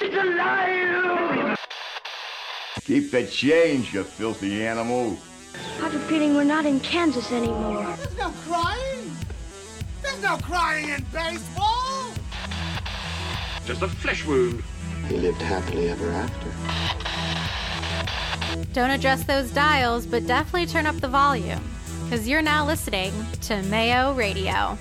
He's alive! Keep the change, you filthy animal. I have a feeling we're not in Kansas anymore. There's no crying. There's no crying in baseball. Just a flesh wound. He lived happily ever after. Don't adjust those dials, but definitely turn up the volume, because you're now listening to Mayo Radio.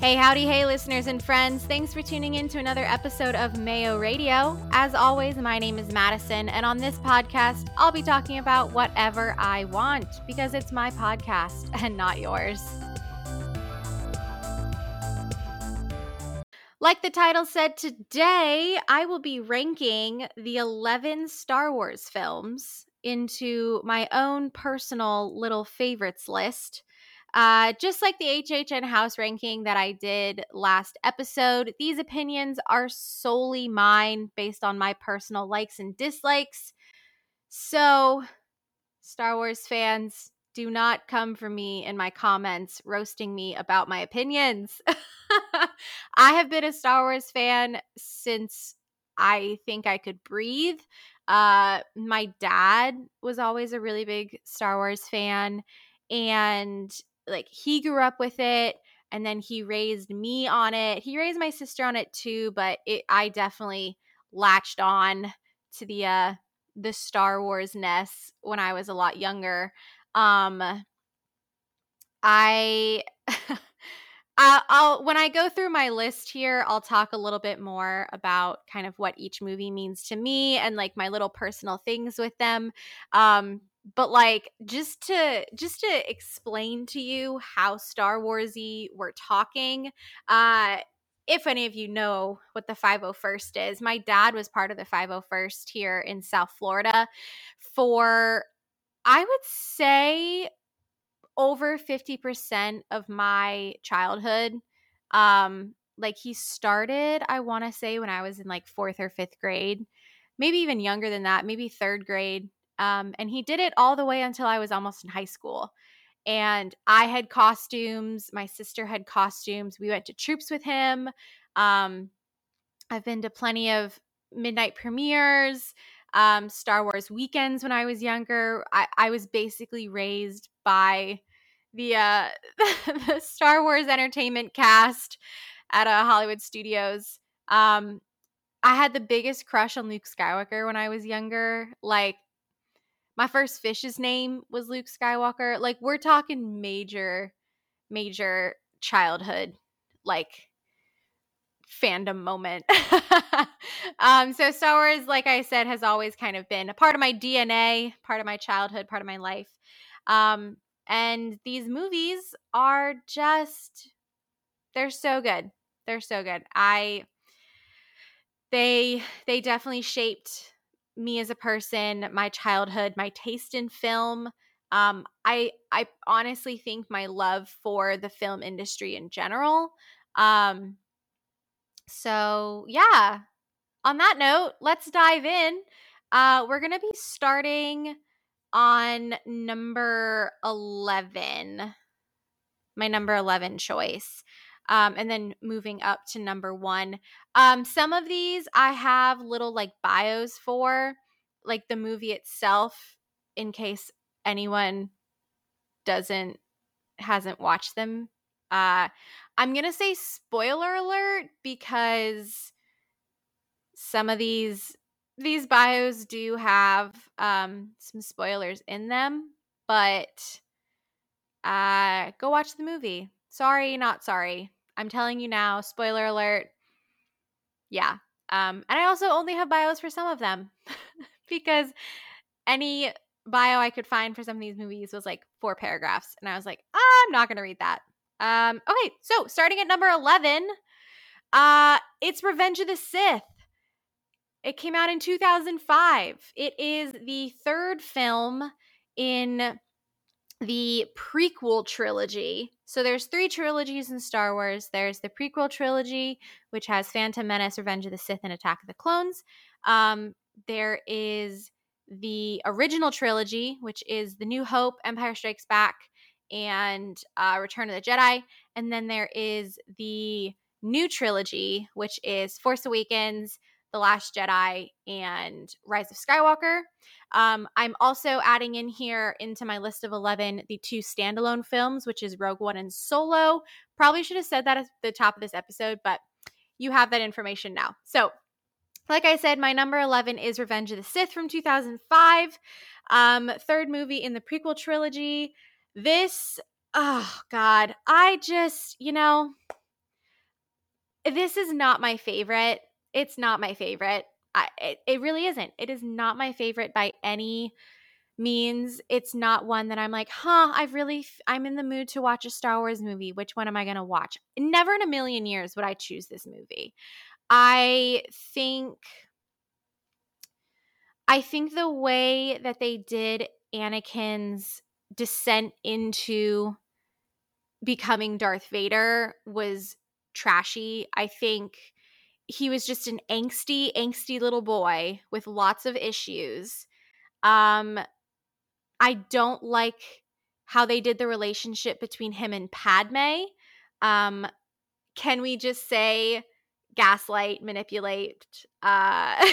Hey, howdy, hey, listeners and friends. Thanks for tuning in to another episode of Mayo Radio. As always, my name is Madison, and on this podcast, I'll be talking about whatever I want because it's my podcast and not yours. Like the title said, today I will be ranking the 11 Star Wars films into my own personal little favorites list. Uh, just like the HHN house ranking that I did last episode, these opinions are solely mine based on my personal likes and dislikes. So, Star Wars fans, do not come for me in my comments roasting me about my opinions. I have been a Star Wars fan since I think I could breathe. Uh, my dad was always a really big Star Wars fan, and like he grew up with it and then he raised me on it. He raised my sister on it too, but it I definitely latched on to the uh the Star Wars ness when I was a lot younger. Um I I'll when I go through my list here, I'll talk a little bit more about kind of what each movie means to me and like my little personal things with them. Um but like just to just to explain to you how Star Warsy we're talking, uh if any of you know what the 501st is, my dad was part of the 501st here in South Florida for I would say over 50% of my childhood. Um like he started, I want to say when I was in like 4th or 5th grade, maybe even younger than that, maybe 3rd grade um, and he did it all the way until I was almost in high school. And I had costumes. My sister had costumes. We went to troops with him. Um, I've been to plenty of midnight premieres, um, Star Wars weekends when I was younger. I, I was basically raised by the uh, the Star Wars entertainment cast at uh, Hollywood Studios. Um, I had the biggest crush on Luke Skywalker when I was younger. Like my first fish's name was Luke Skywalker. Like we're talking major, major childhood like fandom moment. um, so Star Wars, like I said, has always kind of been a part of my DNA, part of my childhood, part of my life. Um, and these movies are just they're so good. They're so good. I they they definitely shaped me as a person, my childhood, my taste in film. Um, I I honestly think my love for the film industry in general. Um, so yeah. On that note, let's dive in. Uh, we're gonna be starting on number eleven. My number eleven choice um, and then moving up to number one. Um, some of these I have little like bios for, like the movie itself, in case anyone doesn't hasn't watched them. Uh, I'm gonna say spoiler alert because some of these these bios do have um, some spoilers in them, but uh, go watch the movie. Sorry, not sorry. I'm telling you now, spoiler alert. Yeah. Um, and I also only have bios for some of them because any bio I could find for some of these movies was like four paragraphs. And I was like, I'm not going to read that. Um, okay, so starting at number 11, uh, it's Revenge of the Sith. It came out in 2005. It is the third film in the prequel trilogy. So there's three trilogies in Star Wars. There's the prequel trilogy, which has Phantom Menace, Revenge of the Sith, and Attack of the Clones. Um, there is the original trilogy, which is The New Hope, Empire Strikes Back, and uh, Return of the Jedi. And then there is the new trilogy, which is Force Awakens, The Last Jedi, and Rise of Skywalker. Um, I'm also adding in here into my list of 11 the two standalone films, which is Rogue One and Solo. Probably should have said that at the top of this episode, but you have that information now. So, like I said, my number 11 is Revenge of the Sith from 2005. Um, third movie in the prequel trilogy. This, oh God, I just, you know, this is not my favorite. It's not my favorite. I, it, it really isn't. It is not my favorite by any means. It's not one that I'm like, huh, I've really, I'm in the mood to watch a Star Wars movie. Which one am I going to watch? Never in a million years would I choose this movie. I think I think the way that they did Anakin's descent into becoming Darth Vader was trashy. I think he was just an angsty, angsty little boy with lots of issues. Um I don't like how they did the relationship between him and Padme. Um can we just say gaslight, manipulate, uh,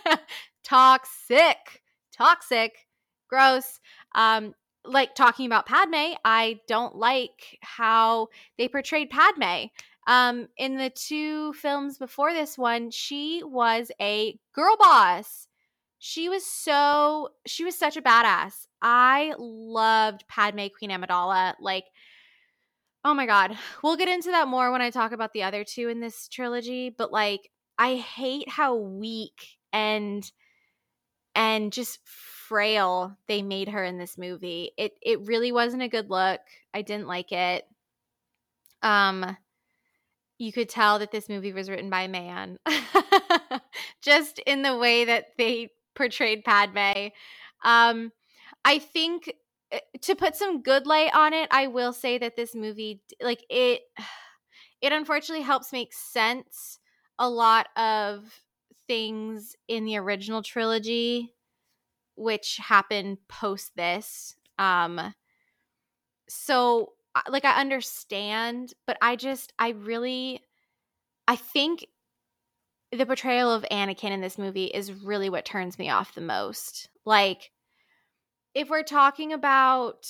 toxic, toxic, gross. Um, like talking about Padme, I don't like how they portrayed Padme. Um, in the two films before this one, she was a girl boss. She was so she was such a badass. I loved Padme Queen Amidala. Like Oh my god. We'll get into that more when I talk about the other two in this trilogy, but like I hate how weak and and just frail they made her in this movie. It it really wasn't a good look. I didn't like it. Um you could tell that this movie was written by a man. just in the way that they portrayed Padme. Um I think Eh, to put some good light on it, I will say that this movie, like it, it unfortunately helps make sense a lot of things in the original trilogy, which happened post this. Um, so like I understand, but I just, I really, I think the portrayal of Anakin in this movie is really what turns me off the most. Like if we're talking about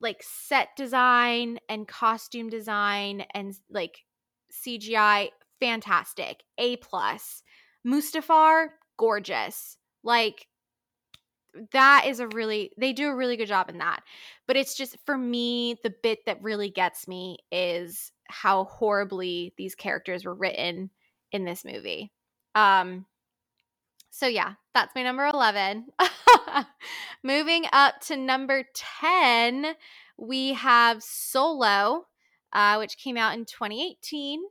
like set design and costume design and like CGI, fantastic. A plus. Mustafar, gorgeous. Like that is a really they do a really good job in that. But it's just for me the bit that really gets me is how horribly these characters were written in this movie. Um so yeah, that's my number 11. Moving up to number 10, we have Solo, uh, which came out in 2018.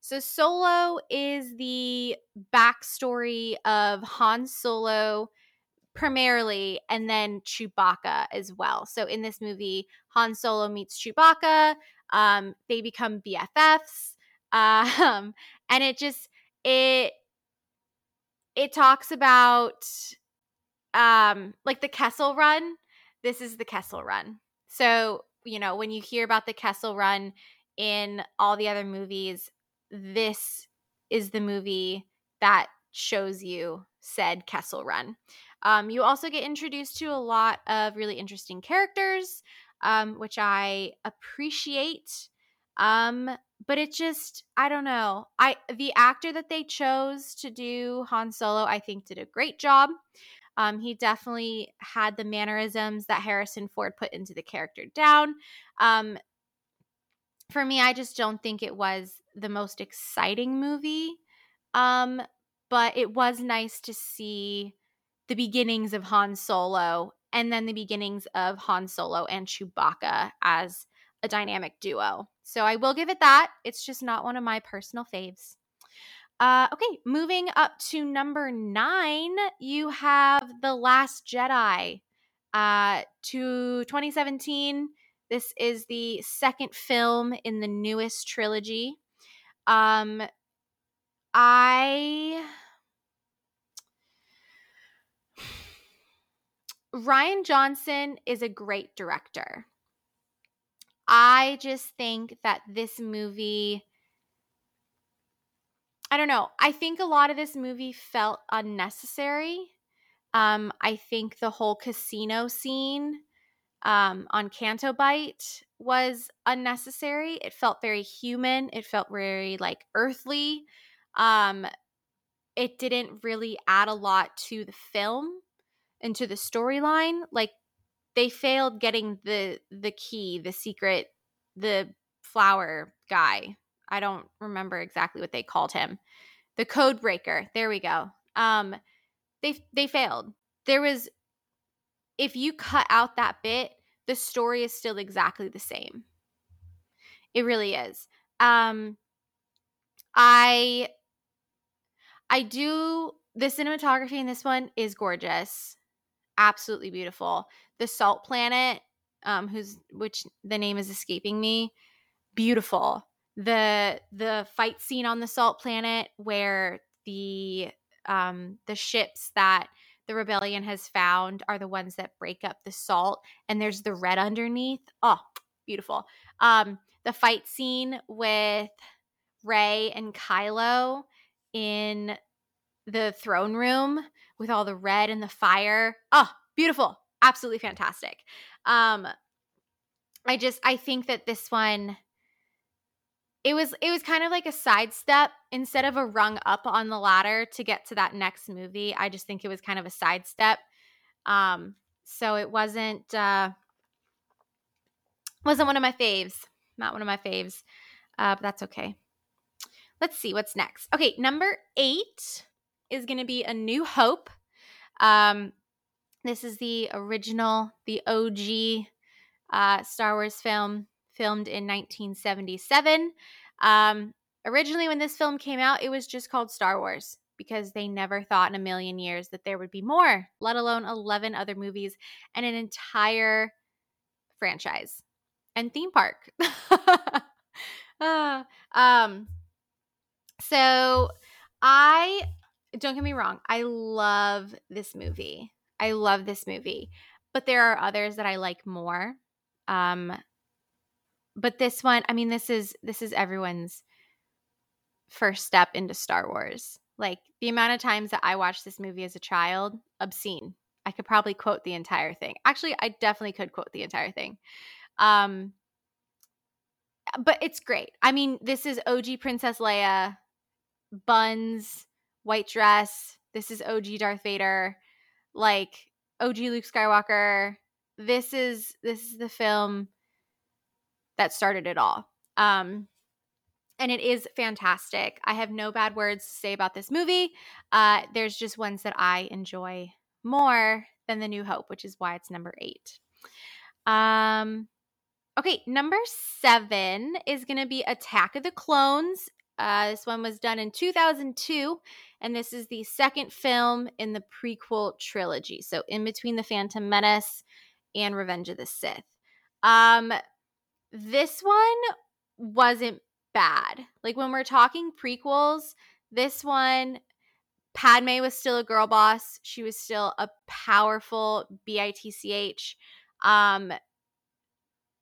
So, Solo is the backstory of Han Solo primarily, and then Chewbacca as well. So, in this movie, Han Solo meets Chewbacca. Um, they become BFFs, um, and it just it it talks about um like the Kessel Run. This is the Kessel Run. So, you know, when you hear about the Kessel Run in all the other movies, this is the movie that shows you said Kessel Run. Um, you also get introduced to a lot of really interesting characters, um, which I appreciate. Um, but it just I don't know. I the actor that they chose to do Han Solo, I think did a great job. Um, he definitely had the mannerisms that Harrison Ford put into the character down. Um, for me, I just don't think it was the most exciting movie. Um, but it was nice to see the beginnings of Han Solo and then the beginnings of Han Solo and Chewbacca as a dynamic duo. So I will give it that. It's just not one of my personal faves. Uh, okay, moving up to number nine, you have The Last Jedi. Uh, to 2017, this is the second film in the newest trilogy. Um, I Rian Johnson is a great director. I just think that this movie I don't know. I think a lot of this movie felt unnecessary. Um, I think the whole casino scene um, on Canto Bight was unnecessary. It felt very human. It felt very like earthly. Um, it didn't really add a lot to the film and to the storyline. Like they failed getting the the key, the secret, the flower guy. I don't remember exactly what they called him. The code breaker. There we go. Um they they failed. There was if you cut out that bit, the story is still exactly the same. It really is. Um I I do the cinematography in this one is gorgeous. Absolutely beautiful. The Salt Planet, um, who's which the name is escaping me, beautiful. The the fight scene on the Salt Planet where the um the ships that the rebellion has found are the ones that break up the salt and there's the red underneath. Oh, beautiful. Um the fight scene with Rey and Kylo in the throne room with all the red and the fire. Oh, beautiful. Absolutely fantastic. Um I just I think that this one it was it was kind of like a sidestep instead of a rung up on the ladder to get to that next movie. I just think it was kind of a sidestep. Um so it wasn't uh wasn't one of my faves. Not one of my faves. Uh but that's okay. Let's see what's next. Okay, number 8 is going to be A New Hope. Um, this is the original, the OG uh, Star Wars film, filmed in 1977. Um, originally, when this film came out, it was just called Star Wars because they never thought in a million years that there would be more, let alone 11 other movies and an entire franchise and theme park. uh, um, so I don't get me wrong, I love this movie. I love this movie, but there are others that I like more. Um, but this one, I mean, this is this is everyone's first step into Star Wars. Like the amount of times that I watched this movie as a child, obscene. I could probably quote the entire thing. Actually, I definitely could quote the entire thing. Um, but it's great. I mean, this is OG Princess Leia, buns, white dress. This is OG Darth Vader, like OG Luke Skywalker. This is this is the film that started it all. Um and it is fantastic. I have no bad words to say about this movie. Uh there's just ones that I enjoy more than The New Hope, which is why it's number 8. Um Okay, number seven is going to be Attack of the Clones. Uh, this one was done in 2002, and this is the second film in the prequel trilogy. So, in between The Phantom Menace and Revenge of the Sith. Um, this one wasn't bad. Like, when we're talking prequels, this one, Padme was still a girl boss. She was still a powerful bitch. Um,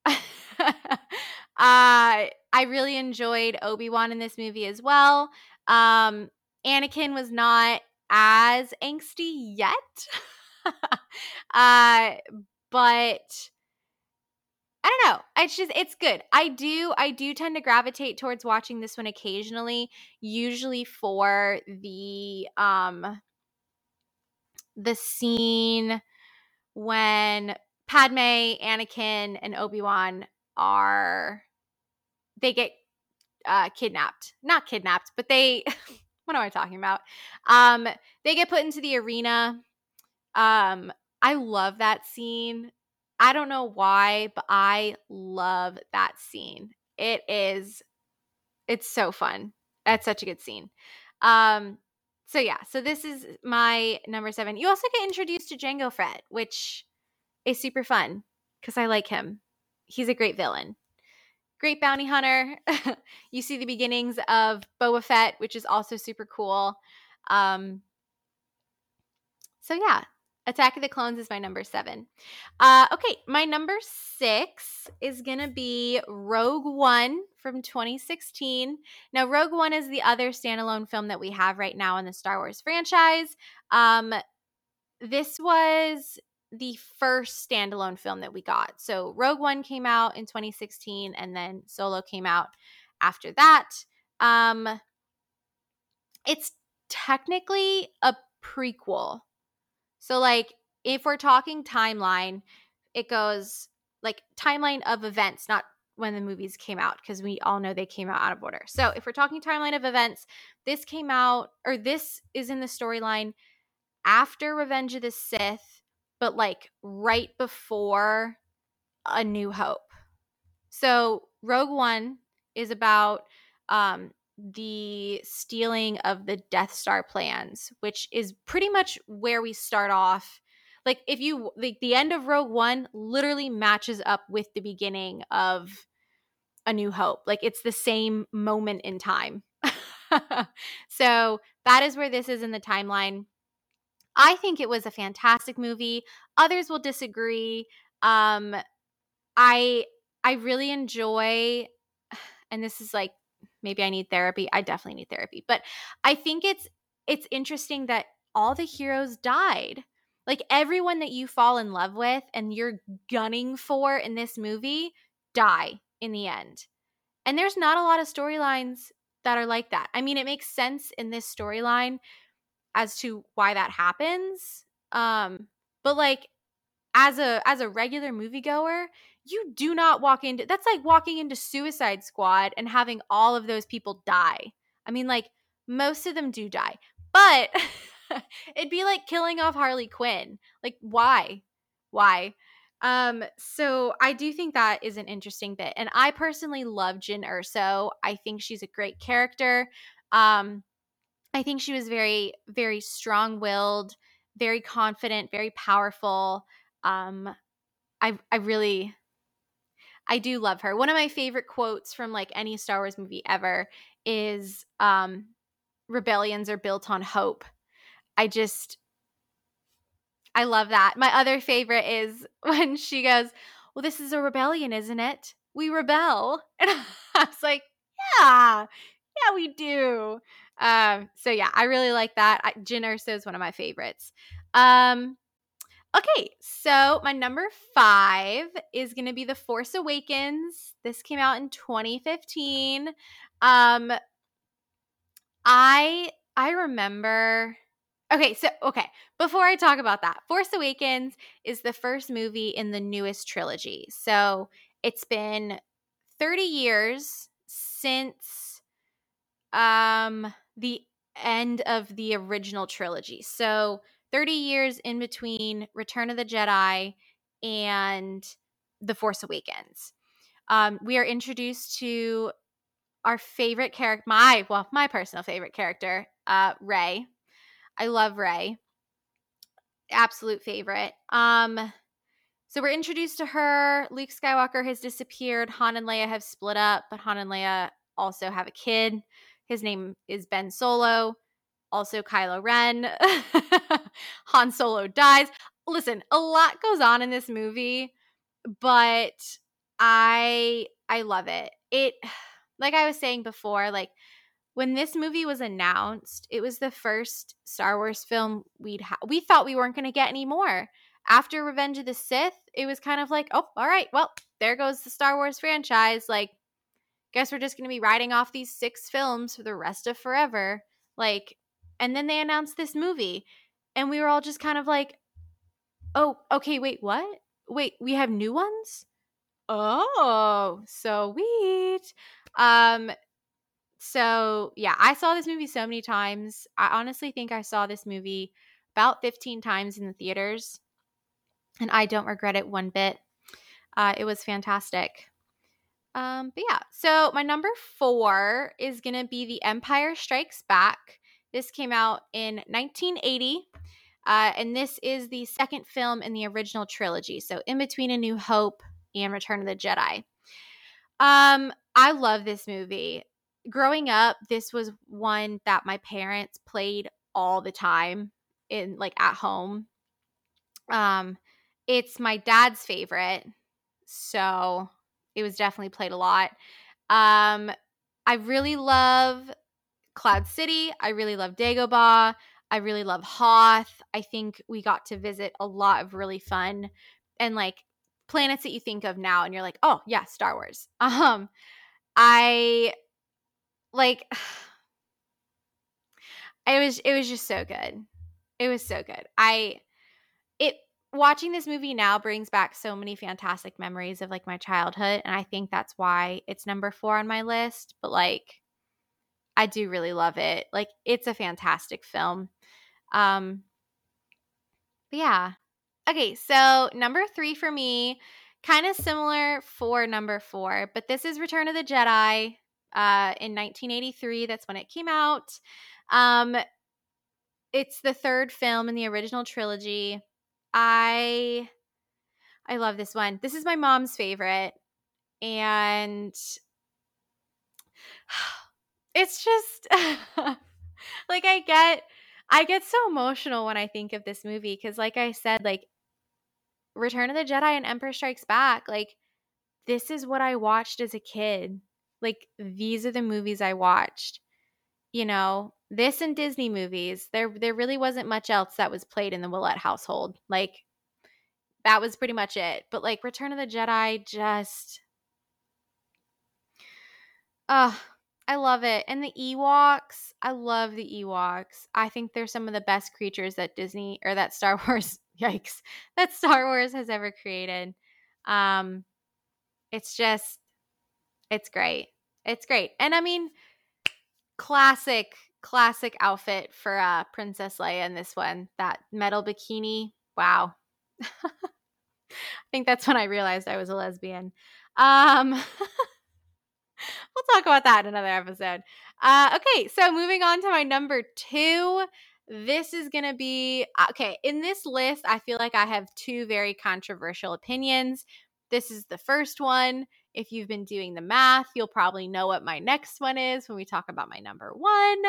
uh, I really enjoyed Obi Wan in this movie as well. Um, Anakin was not as angsty yet, uh, but I don't know. It's just it's good. I do I do tend to gravitate towards watching this one occasionally, usually for the um the scene when Padme, Anakin, and Obi Wan are they get uh, kidnapped. Not kidnapped, but they what am I talking about? Um, they get put into the arena. Um, I love that scene. I don't know why, but I love that scene. It is it's so fun. That's such a good scene. Um, so yeah, so this is my number seven. You also get introduced to Jango Fett, which is super fun because I like him. He's a great villain great bounty hunter. you see the beginnings of Boba Fett, which is also super cool. Um, so yeah, Attack of the Clones is my number seven. Uh, okay, my number six is gonna be Rogue One from 2016. Now, Rogue One is the other standalone film that we have right now in the Star Wars franchise. Um, this was the first standalone film that we got. So Rogue One came out in 2016, and then Solo came out after that. Um, it's technically a prequel so, like, if we're talking timeline, it goes like timeline of events, not when the movies came out, because we all know they came out out of order. So, if we're talking timeline of events, this came out, or this is in the storyline after Revenge of the Sith, but like right before A New Hope. So, Rogue One is about um, the stealing of the Death Star plans, which is pretty much where we start off. Like if you like the end of Rogue One literally matches up with the beginning of A New Hope. Like it's the same moment in time. so that is where this is in the timeline. I think it was a fantastic movie. Others will disagree. Um I I really enjoy and this is like maybe I need therapy. I definitely need therapy. But I think it's it's interesting that all the heroes died. Like everyone that you fall in love with and you're gunning for in this movie die in the end. And there's not a lot of storylines that are like that. I mean, it makes sense in this storyline as to why that happens. Um, but like as a as a regular moviegoer, you do not walk into that's like walking into Suicide Squad and having all of those people die. I mean, like most of them do die, but it'd be like killing off Harley Quinn. Like, why? Why? Um, so I do think that is an interesting bit. And I personally love Jyn Erso. I think she's a great character. Um, I think she was very, very strong willed, very confident, very powerful. Um, I I really I do love her. One of my favorite quotes from like any Star Wars movie ever is um rebellions are built on hope. I just I love that. My other favorite is when she goes, "Well, this is a rebellion, isn't it? We rebel." And I was like, "Yeah. Yeah, we do." Um so yeah, I really like that. I, Jyn Erso is one of my favorites. Um Okay, so my number five is going to be The Force Awakens. This came out in 2015. Um, I I remember. Okay, so okay, before I talk about that, Force Awakens is the first movie in the newest trilogy. So it's been 30 years since um the end of the original trilogy. So 30 years in between Return of the Jedi and The Force Awakens. Um, we are introduced to our favorite character, my, well, my personal favorite character, uh, Rey. I love Rey. Absolute favorite. Um, so we're introduced to her. Luke Skywalker has disappeared. Han and Leia have split up, but Han and Leia also have a kid. His name is Ben Solo also Kylo Ren. Han Solo dies. Listen, a lot goes on in this movie, but I I love it. It like I was saying before, like when this movie was announced, it was the first Star Wars film we'd ha- we thought we weren't going to get any more. After Revenge of the Sith, it was kind of like, oh, all right, well, there goes the Star Wars franchise. Like, guess we're just going to be writing off these six films for the rest of forever. Like, and then they announced this movie. And we were all just kind of like, oh, okay, wait, what? Wait, we have new ones? Oh, so sweet. Um, so yeah, I saw this movie so many times. I honestly think I saw this movie about 15 times in the theaters, and I don't regret it one bit. Uh, it was fantastic. Um, but yeah, so my number four is gonna be The Empire Strikes Back. This came out in 1980. Uh, and this is the second film in the original trilogy. So, in between A New Hope and Return of the Jedi. Um, I love this movie. Growing up, this was one that my parents played all the time in like at home. Um, it's my dad's favorite, so it was definitely played a lot. Um, I really love Cloud City. I really love Dagobah. I really love Hoth. I think we got to visit a lot of really fun and like planets that you think of now and you're like, "Oh, yeah, Star Wars." Um I like it was it was just so good. It was so good. I watching this movie now brings back so many fantastic memories of like my childhood and I think that's why it's number 4 on my list, but like I do really love it. Like it's a fantastic film. Um but yeah. Okay, so number 3 for me kind of similar for number 4, but this is Return of the Jedi uh in 1983. That's when it came out. Um it's the third film in the original trilogy. I I love this one. This is my mom's favorite and it's just like I get I get so emotional when I think of this movie cuz like I said like Return of the Jedi and Emperor Strikes Back like this is what I watched as a kid. Like these are the movies I watched. You know, this and Disney movies. There there really wasn't much else that was played in the Ouellette household. Like that was pretty much it. But like Return of the Jedi just uh I love it. And the Ewoks, I love the Ewoks. I think they're some of the best creatures that Disney or that Star Wars, yikes, that Star Wars has ever created. Um it's just it's great. It's great. And I mean classic classic outfit for uh Princess Leia in this one. That metal bikini. Wow. I think that's when I realized I was a lesbian. Um we'll talk about that in another episode. Uh, okay, so moving on to my number two. This is going to be okay. In this list, I feel like I have two very controversial opinions. This is the first one. If you've been doing the math, you'll probably know what my next one is when we talk about my number one.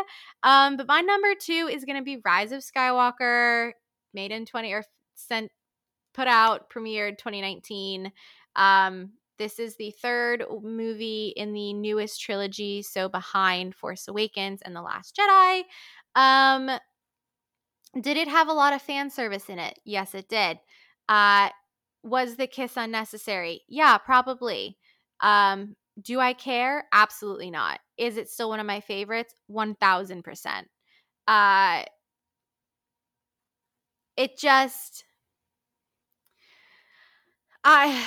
Um, but my number two is going to be Rise of Skywalker, made in 20 or sent put out, premiered 2019. Um, this is the third movie in the newest trilogy, so behind Force Awakens and The Last Jedi. Um, did it have a lot of fan service in it? Yes, it did. Uh, was the kiss unnecessary? Yeah, probably. Um, do I care? Absolutely not. Is it still one of my favorites? 1000%. Uh, it just I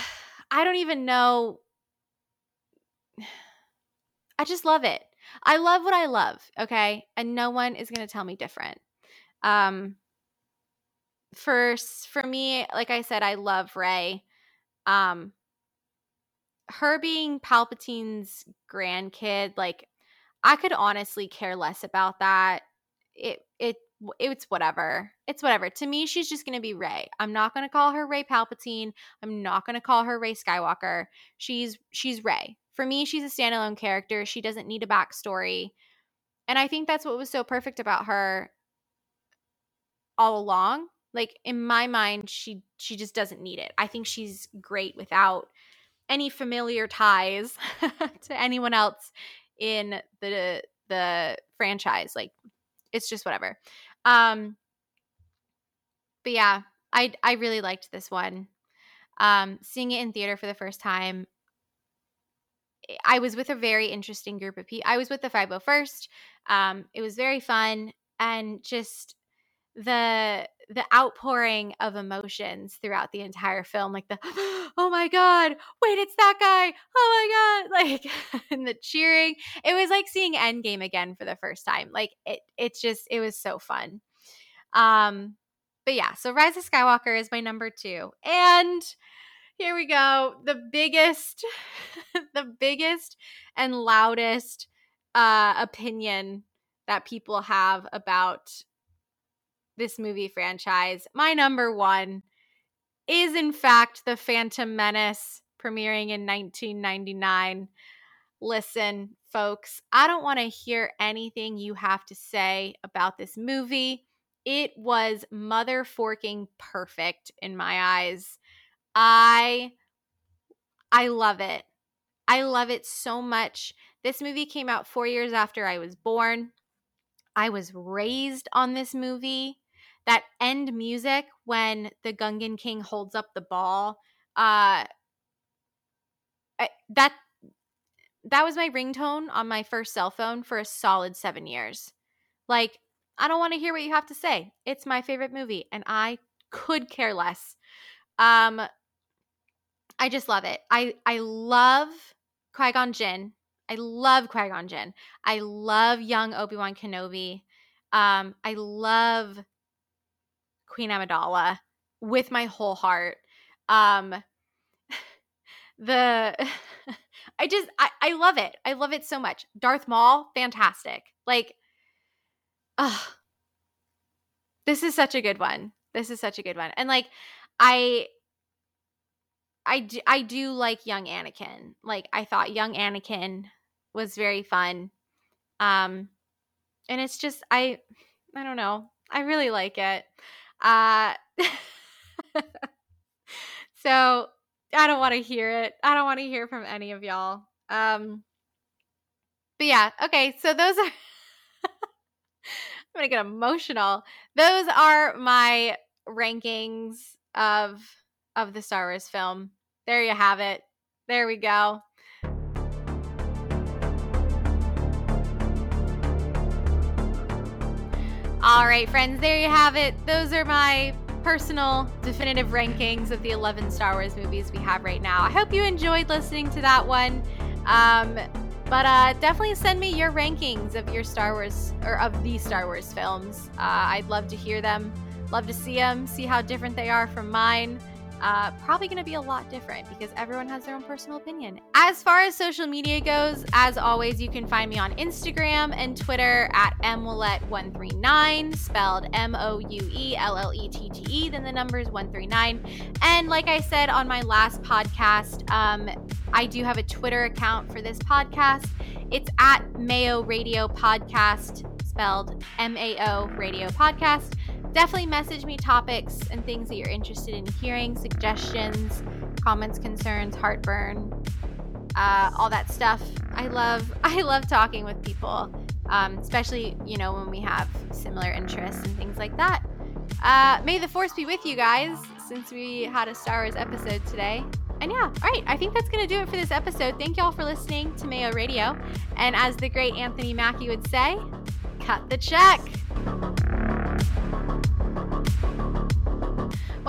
I don't even know. I just love it. I love what I love, okay? And no one is going to tell me different. Um for for me, like I said, I love Rey. Um her being Palpatine's grandkid, like I could honestly care less about that. It it it's whatever. It's whatever. To me, she's just going to be Rey. I'm not going to call her Rey Palpatine. I'm not going to call her Rey Skywalker. She's she's Rey. For me, she's a standalone character. She doesn't need a backstory. And I think that's what was so perfect about her all along. Like in my mind, she she just doesn't need it. I think she's great without any familiar ties to anyone else in the the franchise. Like it's just whatever. Um, but yeah, I I really liked this one. Um, seeing it in theater for the first time, I was with a very interesting group of people. I was with the 501st. Um, it was very fun and just the the outpouring of emotions throughout the entire film like the oh my god wait it's that guy oh my god like and the cheering. It was like seeing endgame again for the first time like it it's just it was so fun. Um but yeah so rise of skywalker is my number two and here we go the biggest the biggest and loudest uh opinion that people have about this movie franchise. My number one is, in fact, The Phantom Menace, premiering in 1999. Listen, folks, I don't want to hear anything you have to say about this movie. it was mother forking perfect in my eyes. I I love it. I love it so much. This movie came out 4 years after I was born. I was raised on this movie. That end music when the Gungan King holds up the ball, uh that that was my ringtone on my first cell phone for a solid 7 years. Like I don't want to hear what you have to say. It's my favorite movie and I could care less. Um I just love it. I I love Qui-Gon Jinn. I love Qui-Gon Jinn. I love young Obi-Wan Kenobi. Um I love Queen Amidala with my whole heart. Um the I just I, I love it. I love it so much. Darth Maul, fantastic. Like oh, this is such a good one. This is such a good one. And like I I do, I do like young Anakin. Like I thought young Anakin was very fun. Um and it's just I I don't know. I really like it. Uh so I don't want to hear it. I don't want to hear from any of y'all. Um but yeah, okay, so those are I'm gonna get emotional. Those are my rankings of of the Star Wars film. There you have it. There we go. All right, friends, there you have it. Those are my personal definitive rankings of the 11 Star Wars movies we have right now. I hope you enjoyed listening to that one. Um, but uh, definitely send me your rankings of your Star Wars or of the Star Wars films. Uh, I'd love to hear them, love to see them, see how different they are from mine uh, probably going to be a lot different because everyone has their own personal opinion. As far as social media goes, as always, you can find me on Instagram and Twitter at mouellette139, spelled M O U E L L E T T E, then the number is 139. And like I said on my last podcast, um, I do have a Twitter account for this podcast. It's at Mayo Radio Podcast, spelled M A O Radio Podcast definitely message me topics and things that you're interested in hearing, suggestions, comments, concerns, heartburn, uh, all that stuff. I love I love talking with people, um, especially you know when we have similar interests and things like that. Uh, may the force be with you guys. Since we had a Star Wars episode today. And yeah, all right, I think that's going to do it for this episode. Thank y'all for listening to Mayo Radio. And as the great Anthony Mackie would say, cut the check.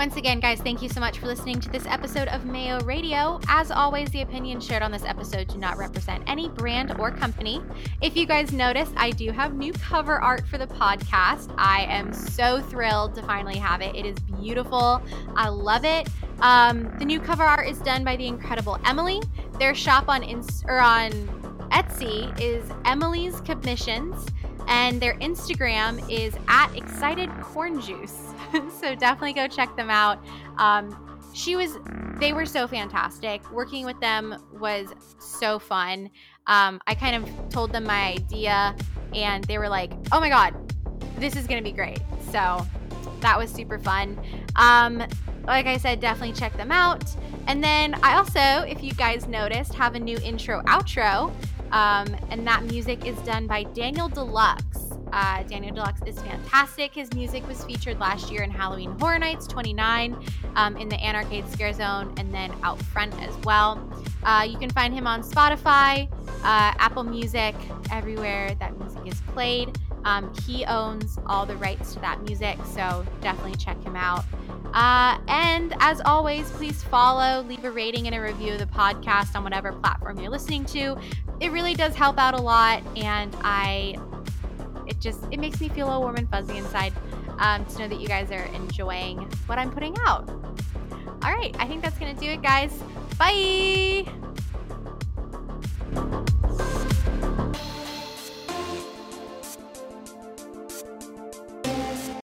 Once again, guys, thank you so much for listening to this episode of Mayo Radio. As always, the opinions shared on this episode do not represent any brand or company. If you guys noticed, I do have new cover art for the podcast. I am so thrilled to finally have it. It is beautiful. I love it. Um, the new cover art is done by the incredible Emily. Their shop on Inst- or on Etsy is Emily's Commissions and their Instagram is at Excited Corn Juice. so definitely go check them out. Um, she was, they were so fantastic. Working with them was so fun. Um, I kind of told them my idea, and they were like, "Oh my god, this is gonna be great." So that was super fun. Um, like I said, definitely check them out. And then I also, if you guys noticed, have a new intro outro. Um, and that music is done by Daniel Deluxe. Uh, Daniel Deluxe is fantastic. His music was featured last year in Halloween Horror Nights 29 um, in the Anarcade Scare Zone and then out front as well. Uh, you can find him on Spotify, uh, Apple Music, everywhere that music is played. Um, he owns all the rights to that music, so definitely check him out. Uh, and as always, please follow, leave a rating and a review of the podcast on whatever platform you're listening to. It really does help out a lot, and I, it just it makes me feel all warm and fuzzy inside um, to know that you guys are enjoying what I'm putting out. All right, I think that's gonna do it, guys. Bye.